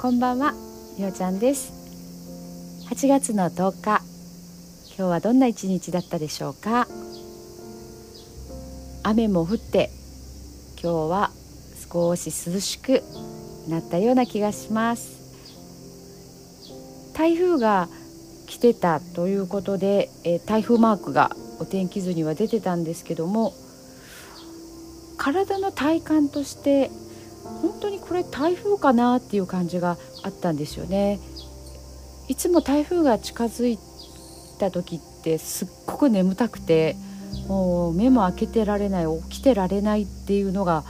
こんばんは、みおちゃんです。8月の10日今日はどんな一日だったでしょうか？雨も降って今日は少し涼しくなったような気がします。台風が来てたということで、え台風マークがお天気図には出てたんですけども体の体感として本当にこれ台風かなっていう感じがあったんですよね。いつも台風が近づいた時ってすっごく眠たくてもう目も開けてられない起きてられないっていうのが、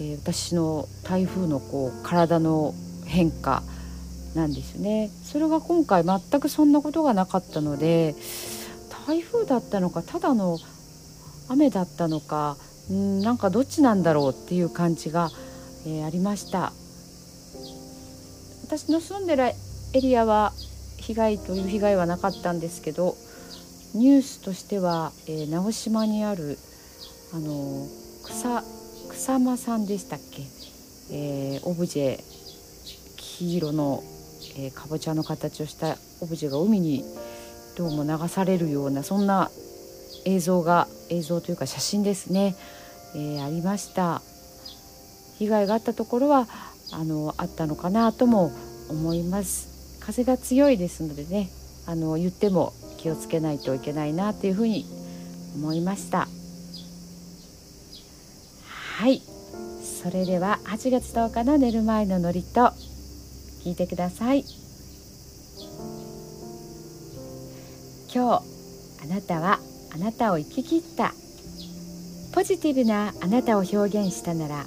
えー、私の台風のこう体の変化なんですね。それが今回全くそんなことがなかったので台風だったのかただの雨だったのかんなんかどっちなんだろうっていう感じがえー、ありました。私の住んでるエリアは被害という被害はなかったんですけどニュースとしては、えー、直島にあるあの草草間さんでしたっけ、えー、オブジェ黄色の、えー、かぼちゃの形をしたオブジェが海にどうも流されるようなそんな映像が映像というか写真ですね、えー、ありました。被害があったところはあのあったのかなとも思います。風が強いですのでねあの言っても気をつけないといけないなというふうに思いました。はい。それでは8月10日の寝る前の祝詞と聞いてください。今日あなたはあなたを生き切った。ポジティブなあなたを表現したなら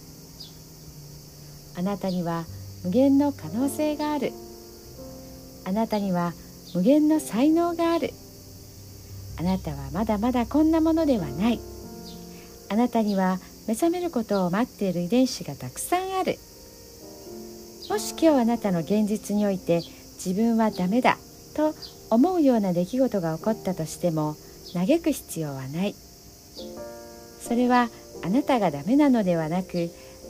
あなたには無限の可能性がある。あなたには無限の才能がある。あなたはまだまだこんなものではない。あなたには目覚めることを待っている遺伝子がたくさんある。もし今日あなたの現実において自分はダメだと思うような出来事が起こったとしても嘆く必要はない。それはあなたがダメなのではなく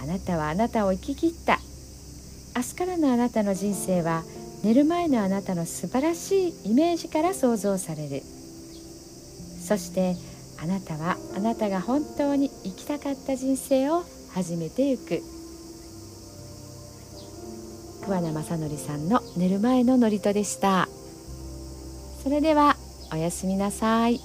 あなたはあなたを生き切った。明日からのあなたの人生は寝る前のあなたの素晴らしいイメージから想像される。そしてあなたはあなたが本当に生きたかった人生を始めてゆく。桑名正則さんの寝る前の祝詞でした。それではおやすみなさい。